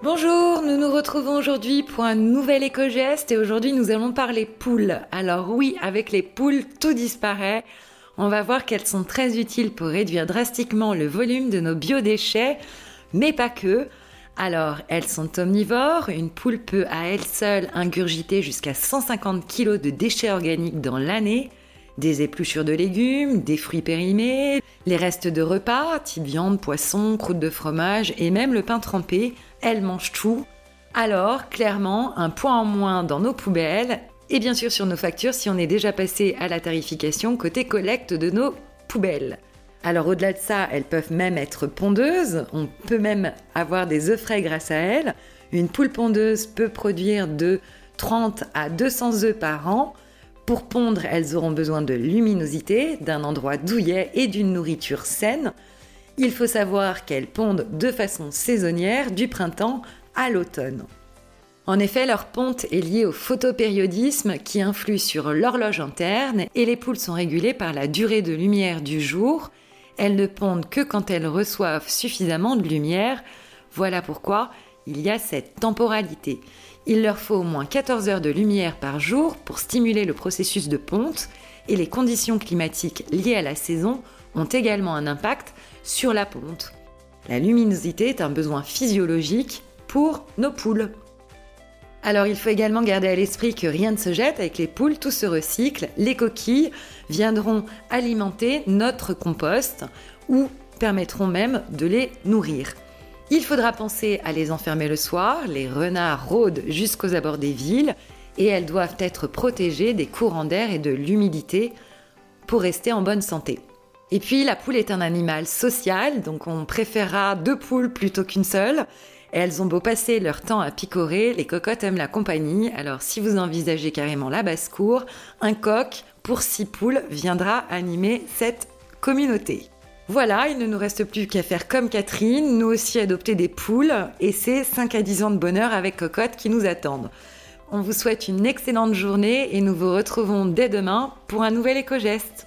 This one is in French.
Bonjour, nous nous retrouvons aujourd'hui pour un nouvel éco-geste et aujourd'hui nous allons parler poules. Alors oui, avec les poules, tout disparaît. On va voir qu'elles sont très utiles pour réduire drastiquement le volume de nos biodéchets, mais pas que. Alors, elles sont omnivores, une poule peut à elle seule ingurgiter jusqu'à 150 kg de déchets organiques dans l'année, des épluchures de légumes, des fruits périmés, les restes de repas, type viande, poisson, croûte de fromage et même le pain trempé, elles mangent tout. Alors, clairement, un point en moins dans nos poubelles et bien sûr sur nos factures si on est déjà passé à la tarification côté collecte de nos poubelles. Alors au-delà de ça, elles peuvent même être pondeuses, on peut même avoir des œufs frais grâce à elles. Une poule pondeuse peut produire de 30 à 200 œufs par an. Pour pondre, elles auront besoin de luminosité, d'un endroit douillet et d'une nourriture saine. Il faut savoir qu'elles pondent de façon saisonnière du printemps à l'automne. En effet, leur ponte est liée au photopériodisme qui influe sur l'horloge interne et les poules sont régulées par la durée de lumière du jour elles ne pondent que quand elles reçoivent suffisamment de lumière. Voilà pourquoi il y a cette temporalité. Il leur faut au moins 14 heures de lumière par jour pour stimuler le processus de ponte et les conditions climatiques liées à la saison ont également un impact sur la ponte. La luminosité est un besoin physiologique pour nos poules. Alors il faut également garder à l'esprit que rien ne se jette avec les poules, tout se recycle. Les coquilles viendront alimenter notre compost ou permettront même de les nourrir. Il faudra penser à les enfermer le soir, les renards rôdent jusqu'aux abords des villes et elles doivent être protégées des courants d'air et de l'humidité pour rester en bonne santé. Et puis la poule est un animal social, donc on préférera deux poules plutôt qu'une seule. elles ont beau passer leur temps à picorer, les cocottes aiment la compagnie, alors si vous envisagez carrément la basse-cour, un coq pour six poules viendra animer cette communauté. Voilà, il ne nous reste plus qu'à faire comme Catherine, nous aussi adopter des poules, et c'est 5 à 10 ans de bonheur avec cocotte qui nous attendent. On vous souhaite une excellente journée et nous vous retrouvons dès demain pour un nouvel éco-geste.